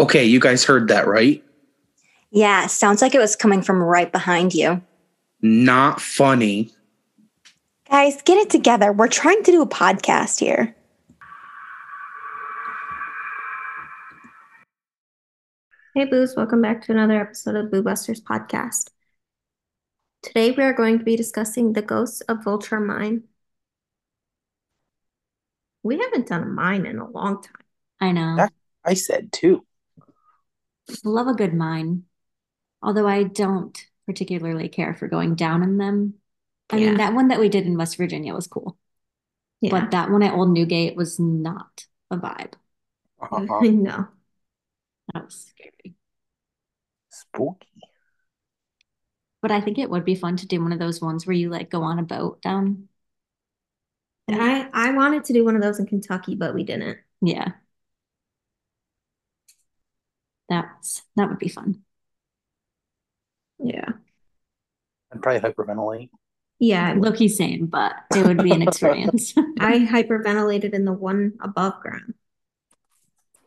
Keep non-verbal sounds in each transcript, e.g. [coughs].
Okay, you guys heard that, right? Yeah, sounds like it was coming from right behind you. Not funny. Guys, get it together. We're trying to do a podcast here. Hey, Boos, welcome back to another episode of Boo Busters podcast. Today we are going to be discussing the ghosts of Vulture Mine. We haven't done a mine in a long time. I know. That- I said two. Love a good mine. Although I don't particularly care for going down in them. I Yeah. mean, that one that we did in West Virginia was cool. Yeah. But that one at Old Newgate was not a vibe. Uh-huh. [laughs] no. That was scary. Spooky. But I think it would be fun to do one of those ones where you like go on a boat down. I, I wanted to do one of those in Kentucky, but we didn't. Yeah. That's that would be fun. Yeah. I'd probably hyperventilate. Yeah. Low key same, but it would be an experience. [laughs] I [laughs] hyperventilated in the one above ground.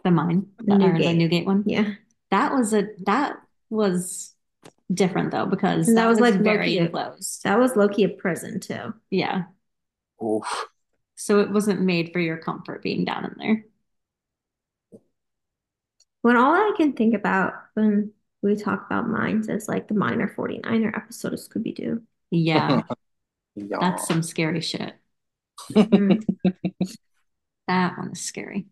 The mine, the, or the Newgate. Newgate one. Yeah. That was a that was different though because that, that was, was like, very low-key- enclosed. That was Loki a prison too. Yeah. Oof. So it wasn't made for your comfort being down in there. When all I can think about when we talk about mines is like the Miner 49er episode of Scooby Doo. Yeah, Yeah. [laughs] that's some scary shit. Mm. [laughs] That one is scary.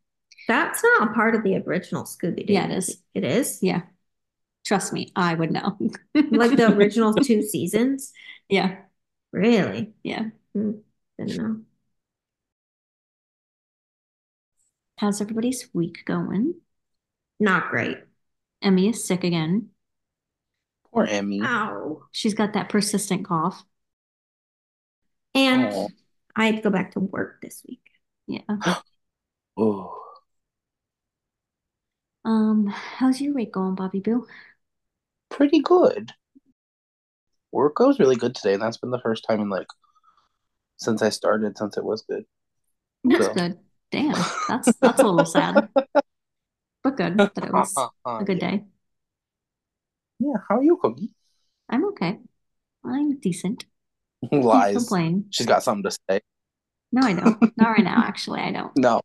That's not a part of the original Scooby Doo. Yeah, it is. It is? Yeah. Trust me, I would know. [laughs] Like the original two seasons? Yeah, Really? yeah. Didn't know. How's everybody's week going? Not great. Emmy is sick again. Poor Emmy. Ow. She's got that persistent cough. And Oh. I had to go back to work this week. Yeah. [gasps] Oh. Um, how's your week going, Bobby Boo? Pretty good. Work goes really good today, and that's been the first time in like since I started, since it was good. That's So- good. Damn, that's that's a little sad, [laughs] but good [laughs] that it was uh-huh, a good day. Yeah, how are you, Cookie? I'm okay. I'm decent. [laughs] Can't Lies. complain. She's got something to say. No, I don't. [laughs] Not right now, actually. I don't. No.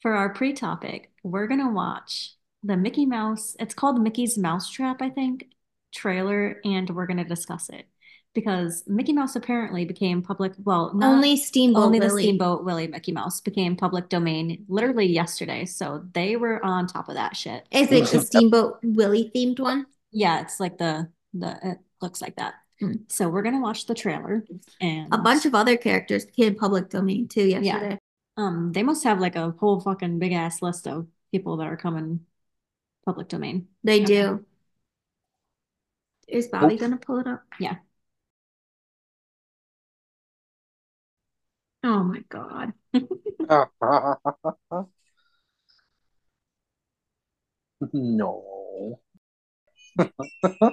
For our pre-topic, we're gonna watch the Mickey Mouse. It's called Mickey's Mousetrap, I think, trailer, and we're gonna discuss it because Mickey Mouse apparently became public. Well, not Only Steamboat only the Willie. Steamboat Willie Mickey Mouse became public domain literally yesterday. So they were on top of that shit. Is it the Steamboat Willie themed one? Yeah, it's like the the it looks like that. Hmm. So we're gonna watch the trailer and A bunch of other characters became public domain too yesterday. Yeah. um they must have like a whole fucking big ass list of people that are coming public domain. They Okay. do. Is Bobby Oop. gonna pull it up? Yeah. Oh my god. no. [laughs]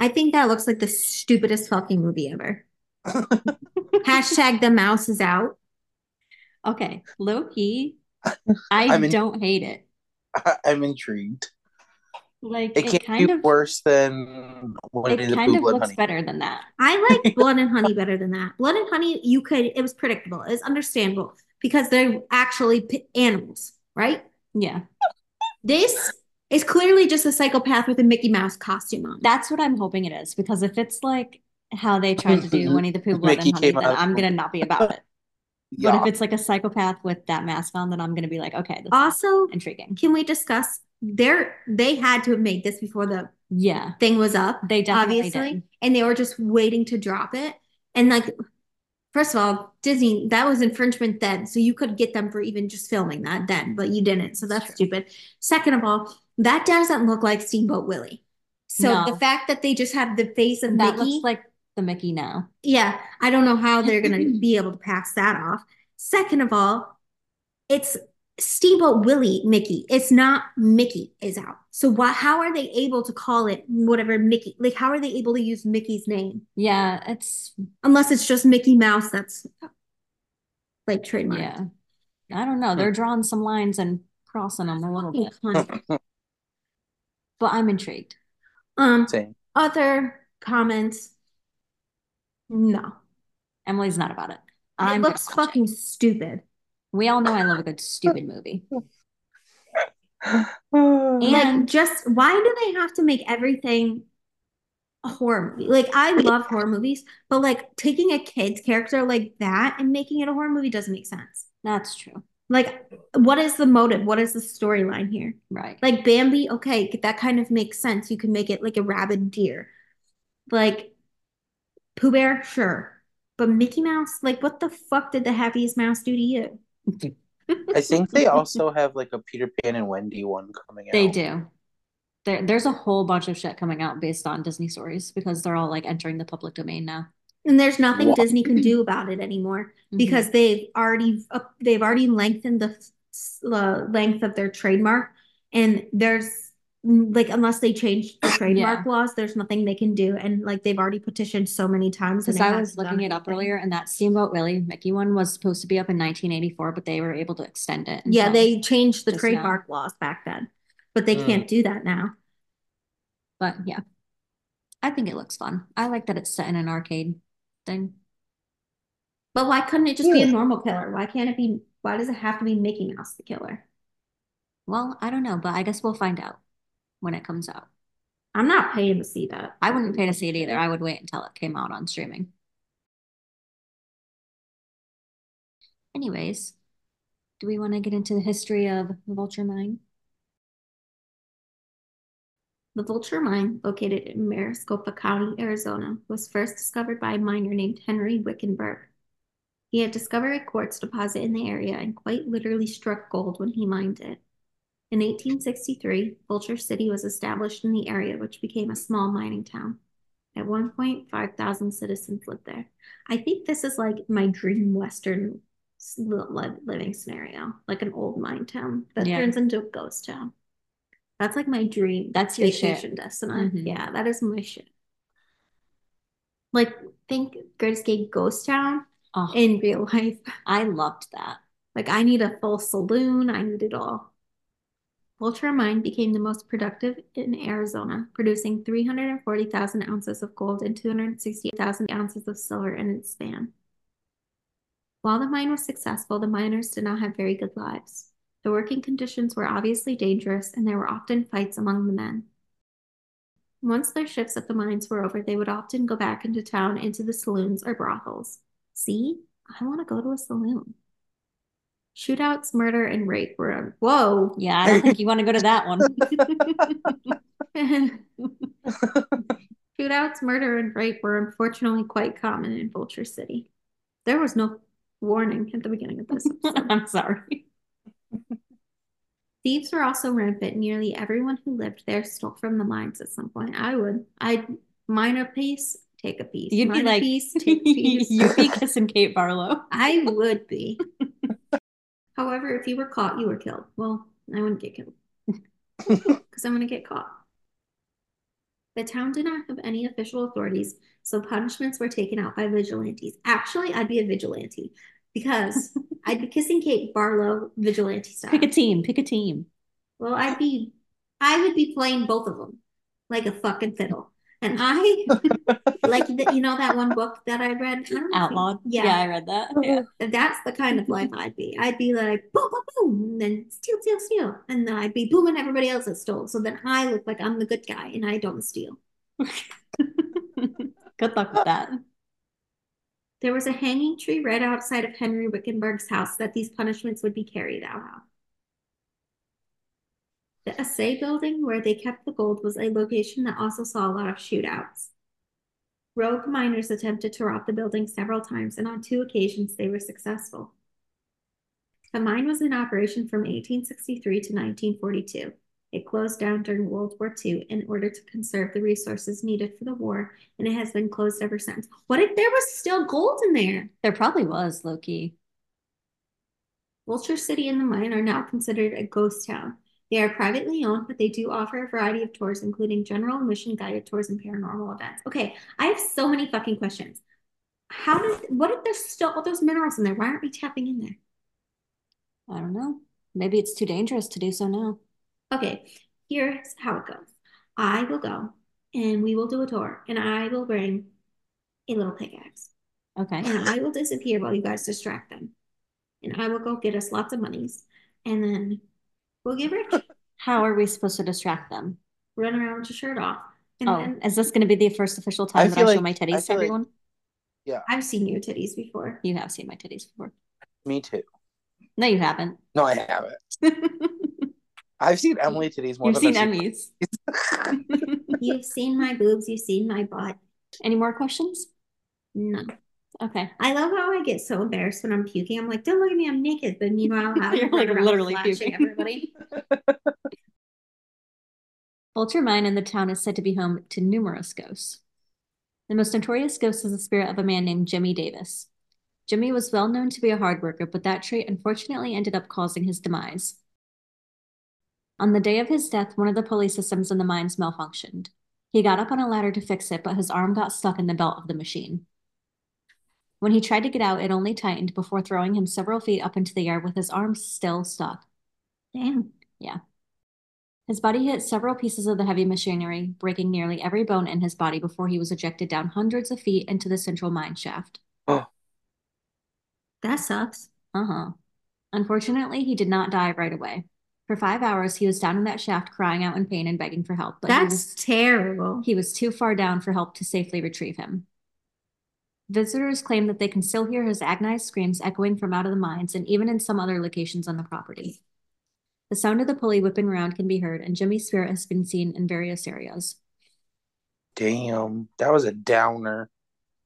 I think that looks like the stupidest fucking movie ever. Hashtag the mouse is out. Okay, Loki. [laughs] I I'm in- don't hate it. [laughs] I'm intrigued. Like It it can't kind be of worse than Winnie it kind of Blood looks Honey. better than that. I like [laughs] Blood and Honey better than that. Blood and Honey, you could, it was predictable. It's understandable because they're actually p- animals, right? Yeah, This is clearly just a psychopath with a Mickey Mouse costume on. that's what I'm hoping it is because if it's like how they tried to do Winnie the Pooh Blood Mickey and Honey, then out- I'm gonna not be about it. But if it's like a psychopath with that mask on, then I'm gonna be like, okay, this is Also, intriguing. can we discuss their they had to have made this before the Yeah, thing was up, they definitely obviously, did. and they were just waiting to drop it. And like, first of all, Disney that was infringement then, so you could get them for even just filming that then, but you didn't, so that's True. stupid. Second of all, that doesn't look like Steamboat Willie. So No. the fact that they just have the face of That Mickey, looks like the Mickey now. yeah, I don't know how they're gonna [clears throat] be able to pass that off. Second of all, it's Steamboat Willie Mickey. It's not Mickey is out. So why how are they able to call it whatever Mickey? Like how are they able to use Mickey's name? Yeah, it's Unless it's just Mickey Mouse that's like trademark. yeah. I don't know. They're drawing some lines and crossing them a little bit, [laughs] but I'm intrigued. Um, Same. other comments? No. Emily's not about it. It I'm looks gonna it. fucking stupid. We all know I love a good stupid movie. [sighs] and Like, just why do they have to make everything a horror movie? Like, I love horror movies, but like taking a kid's character like that and making it a horror movie doesn't make sense. that's true. Like, what is the motive? What is the storyline here? Right. Like Bambi, okay, that kind of makes sense. You can make it like a rabid deer. Like Pooh Bear, sure. But Mickey Mouse, like what the fuck did the happiest mouse do to you? I think they [laughs] also have like a Peter Pan and Wendy one coming out. They do. There, there's a whole bunch of shit coming out based on Disney stories because they're all like entering the public domain now. And there's nothing What? Disney can [clears throat] do about it anymore Mhm. because they've already up they've already lengthened the s- uh, length of their trademark and there's like unless they change the [coughs] trademark laws there's nothing they can do and like they've already petitioned so many times Because I was looking it up anything. earlier, and that Steamboat Willie Mickey one was supposed to be up in 1984, but they were able to extend it. Yeah, they changed the just now. trademark laws back then, but they Mm. can't do that now. But yeah, I think it looks fun. I like that it's set in an arcade thing. But why couldn't it just be a normal killer? Why can't it be? Why does it have to be Mickey Mouse the killer? Well, I don't know, but I guess we'll find out when it comes out. I'm not paying to see that. I wouldn't pay to see it either. I would wait until it came out on streaming. Anyways, do we want to get into the history of the Vulture Mine? The Vulture Mine, located in Maricopa County, Arizona, was first discovered by a miner named Henry Wickenburg. He had discovered a quartz deposit in the area and quite literally struck gold when he mined it. In 1863, Vulture City was established in the area, which became a small mining town. At one point, 5,000 citizens lived there. I think this is like my dream Western s- li- li- living scenario, like an old mine town that Yeah. turns into a ghost town. That's like my dream That's your shit. vacation destination. Mhm. Yeah, that is my shit. Like, think Great Escape Ghost Town Oh, in real life. [laughs] I loved that. Like, I need a full saloon. I need it all. Vulture Mine became the most productive in Arizona, producing 340,000 ounces of gold and 268,000 ounces of silver in its span. While the mine was successful, the miners did not have very good lives. The working conditions were obviously dangerous, and there were often fights among the men. Once their shifts at the mines were over, they would often go back into town into the saloons or brothels. See, I want to go to a saloon. Shootouts, murder, and rape were whoa. Yeah, I don't think you want to go to that one. [laughs] Shootouts, murder, and rape were unfortunately quite common in Vulture City. There was no warning at the beginning of this. [laughs] I'm sorry. Thieves were also rampant. Nearly everyone who lived there stole from the mines at some point. I would. I'd mine a piece, take a piece. You'd be Mine a like, piece, take a piece. [laughs] you'd be kissing Kate Barlow. I would be. However, if you were caught, you were killed. Well, I wouldn't get killed [laughs] because I'm going to get caught. The town did not have any official authorities, so punishments were taken out by vigilantes. Actually, I'd be a vigilante because [laughs] I'd be kissing Kate Barlow vigilante style. Pick a team. Pick a team. Well, I'd be, I would be playing both of them like a fucking fiddle. And I, like, the, you know, that one book that I read? I don't know if you- Outlawed. Yeah. Yeah, I read that. Uh-huh. Yeah. That's the kind of life I'd be. I'd be like boom, boom, boom, and then steal, steal, steal, and then I'd be booming everybody else that stole. So then I look like I'm the good guy and I don't steal. [laughs] Good luck with that. There was a hanging tree right outside of Henry Wickenburg's house that these punishments would be carried out. The assay building where they kept the gold was a location that also saw a lot of shootouts. Rogue miners attempted to rob the building several times, and on two occasions they were successful. The mine was in operation from 1863 to 1942. It closed down during World War II in order to conserve the resources needed for the war, and it has been closed ever since. What if there was still gold in there? There probably was, Loki. Vulture City and the mine are now considered a ghost town. They are privately owned, but they do offer a variety of tours, including general admission, guided tours, and paranormal events. Okay, I have so many fucking questions. How did, what if there's still all those minerals in there? Why aren't we tapping in there? I don't know. Maybe it's too dangerous to do so now. Okay, here's how it goes. I will go and we will do a tour, and I will bring a little pickaxe, Okay. and I will disappear while you guys distract them. And I will go get us lots of monies, and then we'll get rich. [laughs] How are we supposed to distract them? Run around with your shirt off. And Oh, then is this going to be the first official I time that I feel show my I titties to everyone? like- everyone? I've seen your titties before. You have seen my titties before. Me too. No, you haven't. No, I haven't. [laughs] I've seen Emily titties more You've than seen I've Emmy's. [laughs] You've seen my boobs, you've seen my butt. Any more questions? No. Okay. I love how I get so embarrassed when I'm puking. I'm like, don't look at me, I'm naked. But meanwhile, I'm [laughs] You're, like, literally puking. everybody. [laughs] Vulture Mine in the town is said to be home to numerous ghosts. The most notorious ghost is the spirit of a man named Jimmy Davis. Jimmy was well known to be a hard worker, but that trait unfortunately ended up causing his demise. On the day of his death, one of the pulley systems in the mines malfunctioned. He got up on a ladder to fix it, but his arm got stuck in the belt of the machine. When he tried to get out, it only tightened before throwing him several feet up into the air with his arms still stuck. Damn. Yeah. His body hit several pieces of the heavy machinery, breaking nearly every bone in his body before he was ejected down hundreds of feet into the central mine shaft. Oh. That sucks. Uh huh. Unfortunately, he did not die right away. For five hours, he was down in that shaft crying out in pain and begging for help, but he That's was, terrible. he was too far down for help to safely retrieve him. Visitors claim that they can still hear his agonized screams echoing from out of the mines and even in some other locations on the property. The sound of the pulley whipping around can be heard, and Jimmy's spirit has been seen in various areas. Damn, that was a downer.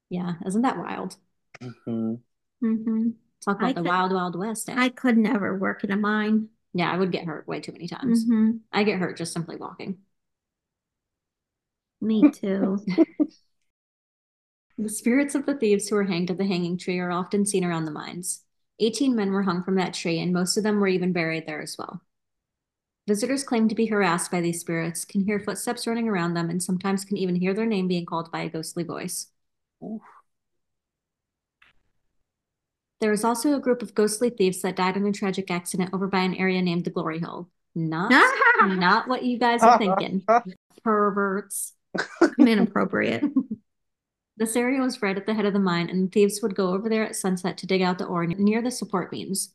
Yeah, isn't that wild? hmm hmm Talk about I the could- wild, wild west. eh? I could never work in a mine. yeah, I would get hurt way too many times. hmm I get hurt just simply walking. Me too. [laughs] The spirits of the thieves who were hanged at the hanging tree are often seen around the mines. 18 men were hung from that tree, and most of them were even buried there as well. Visitors claim to be harassed by these spirits, can hear footsteps running around them, and sometimes can even hear their name being called by a ghostly voice. Oof. There is also a group of ghostly thieves that died in a tragic accident over by an area named the Glory Hole. Not, [laughs] not what you guys are thinking. [laughs] Perverts. Inappropriate. [laughs] This area was right at the head of the mine, and thieves would go over there at sunset to dig out the ore near the support beams.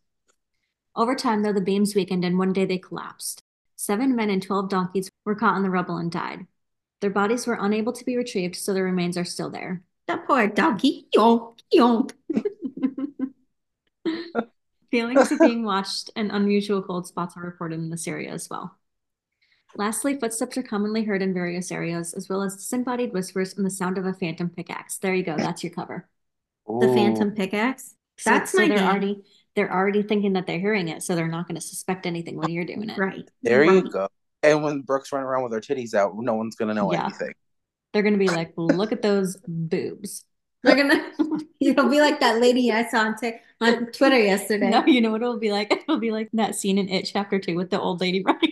Over time, though, the beams weakened, and one day they collapsed. Seven men and 12 donkeys were caught in the rubble and died. Their bodies were unable to be retrieved, so their remains are still there. That poor yonk. [laughs] Feelings of being watched and unusual cold spots are reported in this area as well. Lastly, footsteps are commonly heard in various areas, as well as disembodied whispers and the sound of a phantom pickaxe. There you go, that's your cover. The phantom pickaxe. So, That's so my they're game. already they're already thinking that they're hearing it, so they're not going to suspect anything when you're doing it. Right. There you go. And when Brooke's run around with her titties out, no one's gonna know Yeah. anything. They're going to be like, "Look at those boobs." They're gonna [laughs] you'll be like that lady I saw on, Tik- on Twitter [laughs] yesterday. No, you know what it'll be like? It'll be like that scene in It Chapter Two with the old lady [laughs] running around.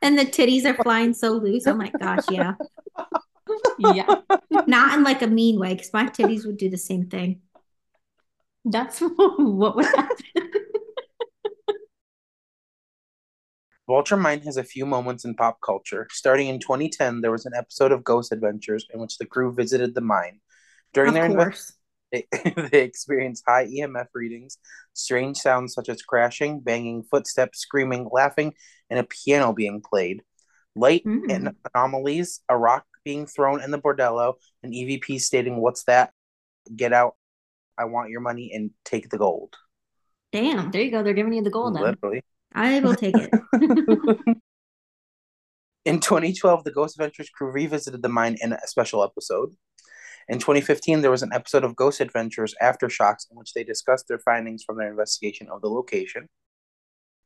And the titties are flying so loose. Oh my gosh, yeah. yeah, Not in like a mean way, because my titties would do the same thing. that's [laughs] what would happen. Vulture Mine has a few moments in pop culture. Starting in 2010, there was an episode of Ghost Adventures in which the crew visited the mine. During Of their course. They, [laughs] they experienced high EMF readings, strange sounds such as crashing, banging, footsteps, screaming, laughing, and a piano being played. Light Mm. and anomalies, a rock being thrown in the bordello, an EVP stating, What's that? Get out. I want your money and take the gold. Damn. There you go. They're giving you the gold. Literally. I will take it. [laughs] [laughs] In 2012, the Ghost Adventures crew revisited the mine in a special episode. In 2015, there was an episode of Ghost Adventures Aftershocks in which they discussed their findings from their investigation of the location.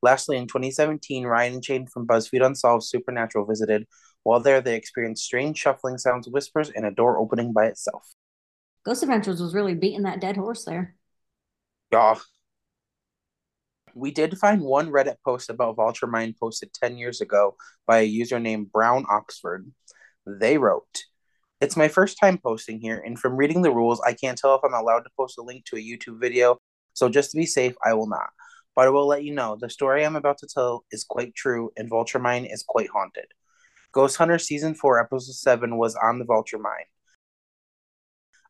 Lastly, in 2017, Ryan and Shane from BuzzFeed Unsolved Supernatural visited. While there, they experienced strange shuffling sounds, whispers, and a door opening by itself. Ghost Adventures was really beating that dead horse there. Yeah. We did find one Reddit post about Vulture Mine posted 10 years ago by a user named Brown Oxford. They wrote, It's my first time posting here, and from reading the rules, I can't tell if I'm allowed to post a link to a YouTube video, so just to be safe, I will not. but I will let you know the story I'm about to tell is quite true, and Vulture Mine is quite haunted. Ghost Hunter Season 4, Episode 7 was on the Vulture Mine.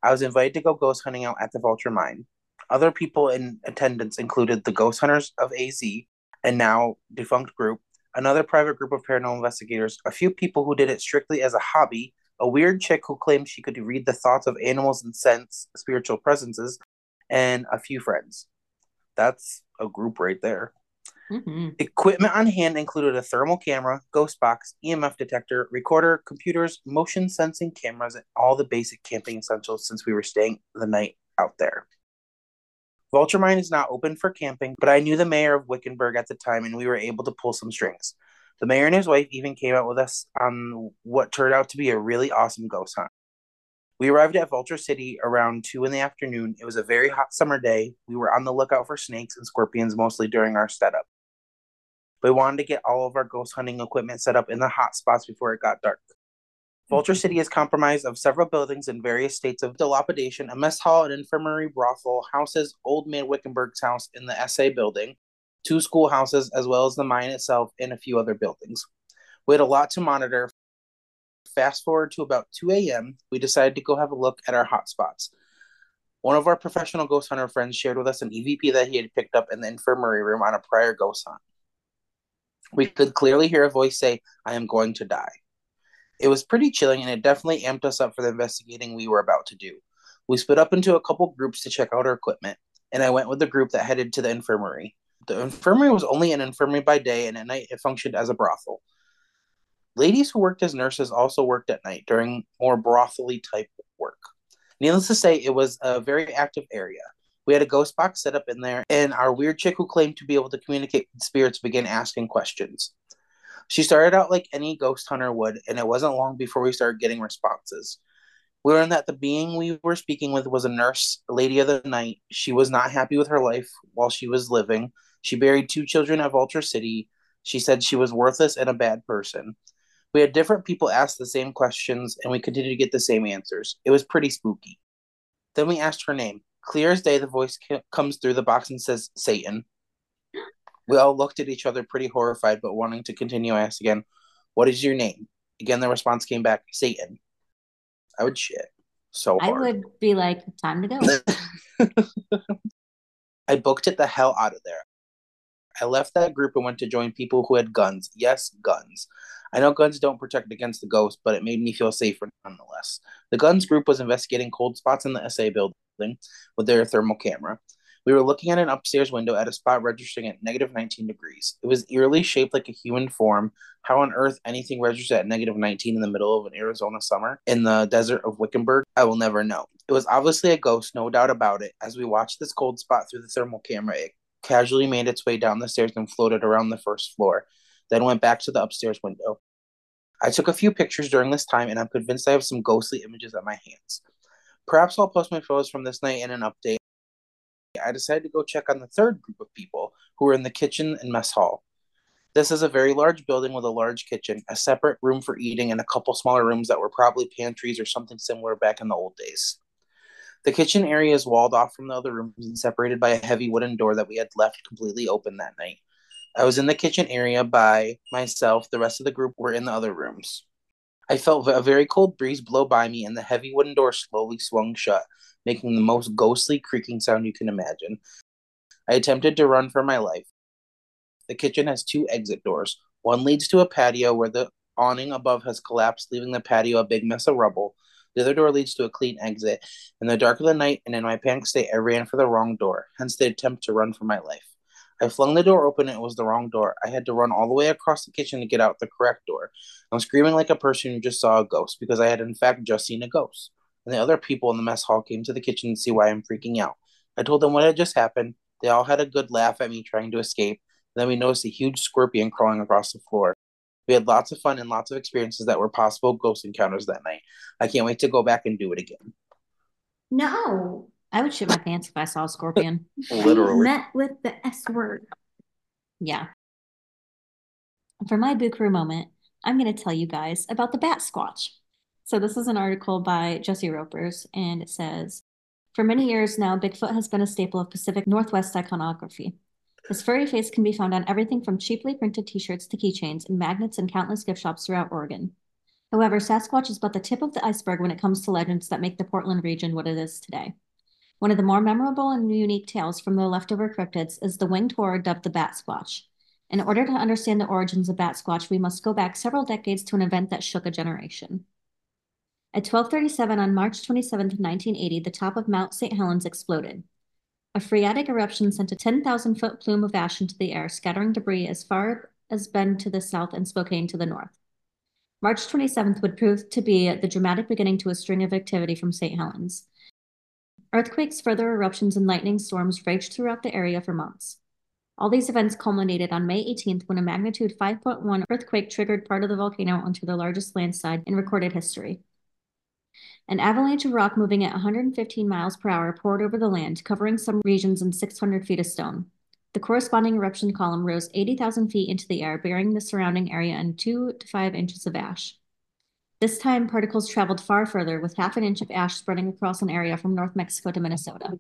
I was invited to go ghost hunting out at the Vulture Mine. Other people in attendance included the Ghost Hunters of AZ, and now defunct group, another private group of paranormal investigators, a few people who did it strictly as a hobby, a weird chick who claimed she could read the thoughts of animals and sense spiritual presences, and a few friends. That's a group right there. Mm-hmm. Equipment on hand included a thermal camera, ghost box, EMF detector, recorder, computers, motion sensing cameras, and all the basic camping essentials since we were staying the night out there. Vulture Mine is not open for camping, but I knew the mayor of Wickenburg at the time and we were able to pull some strings. The mayor and his wife even came out with us on what turned out to be a really awesome ghost hunt. We arrived at Vulture City around 2 in the afternoon. It was a very hot summer day. We were on the lookout for snakes and scorpions mostly during our setup. We wanted to get all of our ghost hunting equipment set up in the hot spots before it got dark. Vulture City is comprised of several buildings in various states of dilapidation a mess hall, an infirmary, brothel, houses, Old Man Wickenburg's house in the assay building, two schoolhouses, as well as the mine itself, and a few other buildings. We had a lot to monitor. Fast forward to about 2 a.m., we decided to go have a look at our hot spots. One of our professional ghost hunter friends shared with us an EVP that he had picked up in the infirmary room on a prior ghost hunt. We could clearly hear a voice say, I am going to die. It was pretty chilling and it definitely amped us up for the investigating we were about to do. We split up into a couple groups to check out our equipment, and I went with the group that headed to the infirmary. The infirmary was only an infirmary by day, and at night it functioned as a brothel. Ladies who worked as nurses also worked at night during more brothely type work. Needless to say, it was a very active area. We had a ghost box set up in there, and our weird chick who claimed to be able to communicate with spirits began asking questions. She started out like any ghost hunter would, and it wasn't long before we started getting responses. We learned that the being we were speaking with was a nurse, lady of the night. She was not happy with her life while she was living. She buried two children at Vulture City. She said she was worthless and a bad person. We had different people ask the same questions, and we continued to get the same answers. It was pretty spooky. Then we asked her name. Clear as day, the voice comes through the box and says, Satan. We all looked at each other pretty horrified, but wanting to continue. I asked again, What is your name? Again, the response came back, Satan. I would shit so hard. I would be like, time to go. [laughs] I booked it the hell out of there. I left that group and went to join people who had guns. Yes, guns. I know guns don't protect against the ghost, but it made me feel safer nonetheless. The guns group was investigating cold spots in the assay building with their thermal camera. We were looking at an upstairs window at a spot registering at negative 19 degrees. It was eerily shaped like a human form. How on earth anything registers at negative 19 in the middle of an Arizona summer in the desert of Wickenburg, I will never know. It was obviously a ghost, no doubt about it. As we watched this cold spot through the thermal camera, it casually made its way down the stairs and floated around the first floor, then went back to the upstairs window. I took a few pictures during this time, and I'm convinced I have some ghostly images at my hands. Perhaps I'll post my photos from this night in an update. I decided to go check on the third group of people who were in the kitchen and mess hall. This is a very large building with a large kitchen, a separate room for eating, and a couple smaller rooms that were probably pantries or something similar back in the old days. The kitchen area is walled off from the other rooms and separated by a heavy wooden door that we had left completely open that night. I was in the kitchen area by myself. The rest of the group were in the other rooms. I felt a very cold breeze blow by me, and the heavy wooden door slowly swung shut, making the most ghostly creaking sound you can imagine. I attempted to run for my life. The kitchen has two exit doors. One leads to a patio where the awning above has collapsed, leaving the patio a big mess of rubble. The other door leads to a clean exit. In the dark of the night and in my panic state, I ran for the wrong door, hence the attempt to run for my life. I flung the door open and it was the wrong door. I had to run all the way across the kitchen to get out the correct door. I'm screaming like a person who just saw a ghost because I had in fact just seen a ghost. And the other people in the mess hall came to the kitchen to see why I'm freaking out. I told them what had just happened. They all had a good laugh at me trying to escape. Then we noticed a huge scorpion crawling across the floor. We had lots of fun and lots of experiences that were possible ghost encounters that night. I can't wait to go back and do it again. No. I would shit my pants if I saw a scorpion. [laughs] Literally. Met with the S word. Yeah. For my Crew moment, I'm going to tell you guys about the Bat Squatch. So, this is an article by Jesse Ropers, and it says For many years now, Bigfoot has been a staple of Pacific Northwest iconography. His furry face can be found on everything from cheaply printed t-shirts to keychains and magnets in countless gift shops throughout Oregon. However, Sasquatch is but the tip of the iceberg when it comes to legends that make the Portland region what it is today. One of the more memorable and unique tales from the leftover cryptids is the winged horror dubbed the Bat Squatch. In order to understand the origins of Bat Squatch, we must go back several decades to an event that shook a generation. At 1237 on March 27, 1980, the top of Mount St. Helens exploded. A phreatic eruption sent a 10,000 foot plume of ash into the air, scattering debris as far as Bend to the south and Spokane to the north. March 27th would prove to be the dramatic beginning to a string of activity from St. Helens. Earthquakes, further eruptions, and lightning storms raged throughout the area for months. All these events culminated on May 18th when a magnitude 5.1 earthquake triggered part of the volcano onto the largest landslide in recorded history. An avalanche of rock moving at 115 miles per hour poured over the land, covering some regions in 600 feet of stone. The corresponding eruption column rose 80,000 feet into the air, burying the surrounding area in two to five inches of ash. This time, particles traveled far further, with half an inch of ash spreading across an area from North Mexico to Minnesota.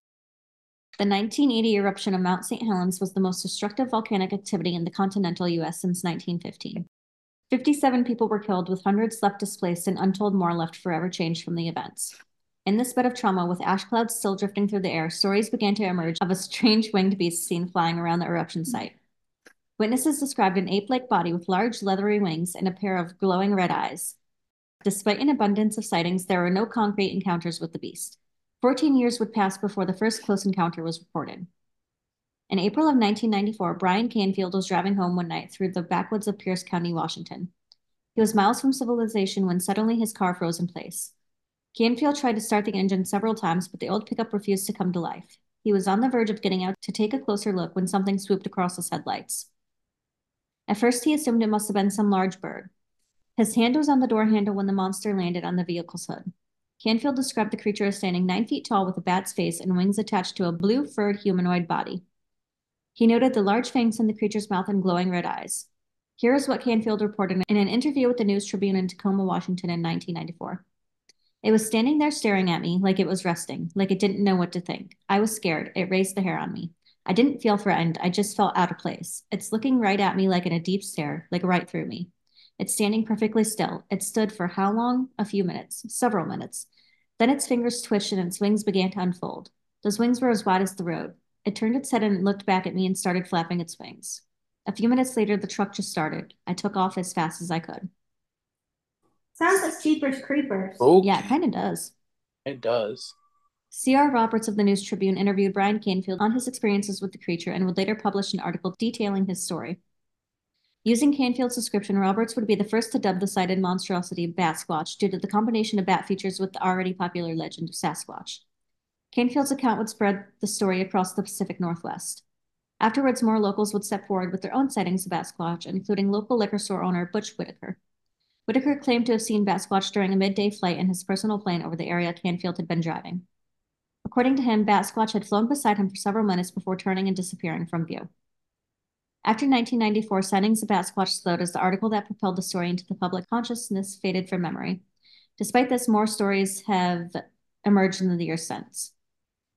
The 1980 eruption of Mount St. Helens was the most destructive volcanic activity in the continental U.S. since 1915. 57 people were killed, with hundreds left displaced and untold more left forever changed from the events. In this bed of trauma, with ash clouds still drifting through the air, stories began to emerge of a strange winged beast seen flying around the eruption site. Witnesses described an ape-like body with large leathery wings and a pair of glowing red eyes. Despite an abundance of sightings, there were no concrete encounters with the beast. 14 years would pass before the first close encounter was reported. In April of 1994, Brian Canfield was driving home one night through the backwoods of Pierce County, Washington. He was miles from civilization when suddenly his car froze in place. Canfield tried to start the engine several times, but the old pickup refused to come to life. He was on the verge of getting out to take a closer look when something swooped across his headlights. At first, he assumed it must have been some large bird. His hand was on the door handle when the monster landed on the vehicle's hood. Canfield described the creature as standing nine feet tall with a bat's face and wings attached to a blue furred humanoid body. He noted the large fangs in the creature's mouth and glowing red eyes. Here is what Canfield reported in an interview with the News Tribune in Tacoma, Washington in 1994. It was standing there staring at me like it was resting, like it didn't know what to think. I was scared. It raised the hair on me. I didn't feel threatened. I just felt out of place. It's looking right at me like in a deep stare, like right through me. It's standing perfectly still. It stood for how long? A few minutes, several minutes. Then its fingers twitched and its wings began to unfold. Those wings were as wide as the road. It turned its head and looked back at me and started flapping its wings. A few minutes later, the truck just started. I took off as fast as I could. Sounds like Jeepers Creepers. Oh, Yeah, it kind of does. it does. C.R. Roberts of the News Tribune interviewed Brian Canfield on his experiences with the creature and would later publish an article detailing his story. Using Canfield's description, Roberts would be the first to dub the sighted monstrosity Bat Squatch due to the combination of bat features with the already popular legend of Sasquatch. Canfield's account would spread the story across the Pacific Northwest. Afterwards, more locals would step forward with their own sightings of Bat Squatch, including local liquor store owner Butch Whitaker. Whitaker claimed to have seen Bat Squatch during a midday flight in his personal plane over the area Canfield had been driving. According to him, Bat Squatch had flown beside him for several minutes before turning and disappearing from view. After 1994, sightings of Bat Squatch slowed as the article that propelled the story into the public consciousness faded from memory. Despite this, more stories have emerged in the years since.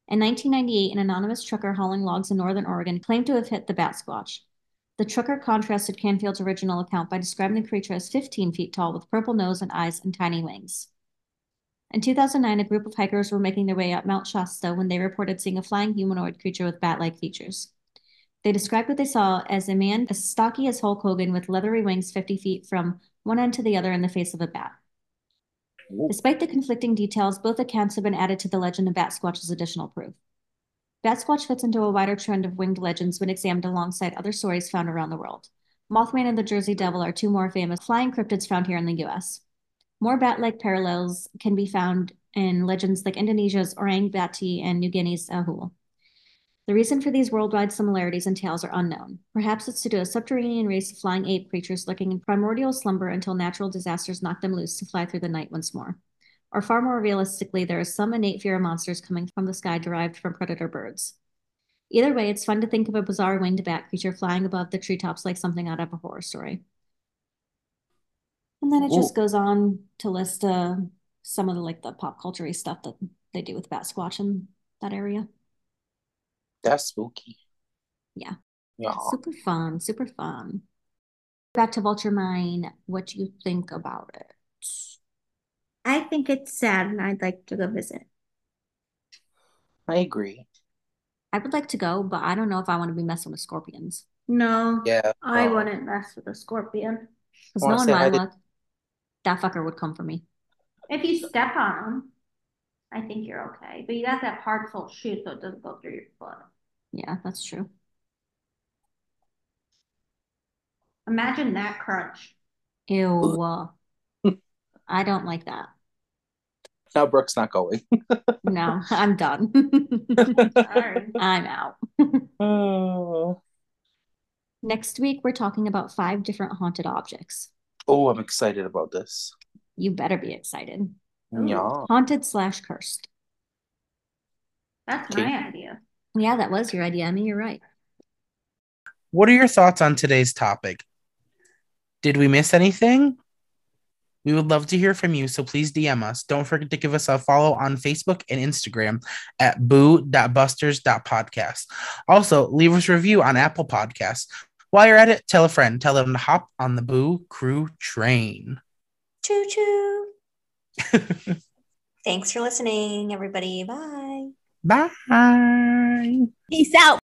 In 1998, an anonymous trucker hauling logs in northern Oregon claimed to have hit the Bat Squatch. The trucker contrasted Canfield's original account by describing the creature as 15 feet tall with purple nose and eyes and tiny wings. In 2009, a group of hikers were making their way up Mount Shasta when they reported seeing a flying humanoid creature with bat-like features. They described what they saw as a man as stocky as Hulk Hogan with leathery wings 50 feet from one end to the other in the face of a bat. Despite the conflicting details, both accounts have been added to the legend of Bat Squatch as additional proof. Bat Squatch fits into a wider trend of winged legends when examined alongside other stories found around the world. Mothman and the Jersey Devil are two more famous flying cryptids found here in the US. More bat-like parallels can be found in legends like Indonesia's Orang Bati and New Guinea's Ahool. The reason for these worldwide similarities and tales are unknown. Perhaps it's to do a subterranean race of flying ape creatures lurking in primordial slumber until natural disasters knock them loose to fly through the night once more. Or far more realistically, there is some innate fear of monsters coming from the sky derived from predator birds. Either way, it's fun to think of a bizarre winged bat creature flying above the treetops like something out of a horror story. And then it just goes on to list uh, some of the like the pop culture stuff that they do with Bat Squatch in that area. That's spooky. Yeah. Yeah. Super fun, super fun. Back to Vulture Mine. What do you think about it? I think it's sad and I'd like to go visit. I agree. I would like to go, but I don't know if I want to be messing with scorpions. No, Yeah. I uh, wouldn't mess with a scorpion. Because knowing my hi to- luck, that fucker would come for me. If you step on them, I think you're okay. But you got that hard sole shoe so it doesn't go through your foot. Yeah, that's true. Imagine that crunch. Ew. I don't like that. Now Brooke's not going. [laughs] No, I'm done. [laughs] I'm out. oh, [sighs] Next week, we're talking about five different haunted objects. Oh, I'm excited about this. You better be excited. Yeah. Haunted slash cursed. That's Okay. my idea. Yeah, that was your idea. I mean, you're right. What are your thoughts on today's topic? Did we miss anything? We would love to hear from you, so please DM us. Don't forget to give us a follow on Facebook and Instagram at boo.busters.podcast. Also, leave us a review on Apple Podcasts. While you're at it, tell a friend. Tell them to hop on the Boo Crew train. Choo choo. [laughs] Thanks for listening, everybody. Bye. Bye. Peace out.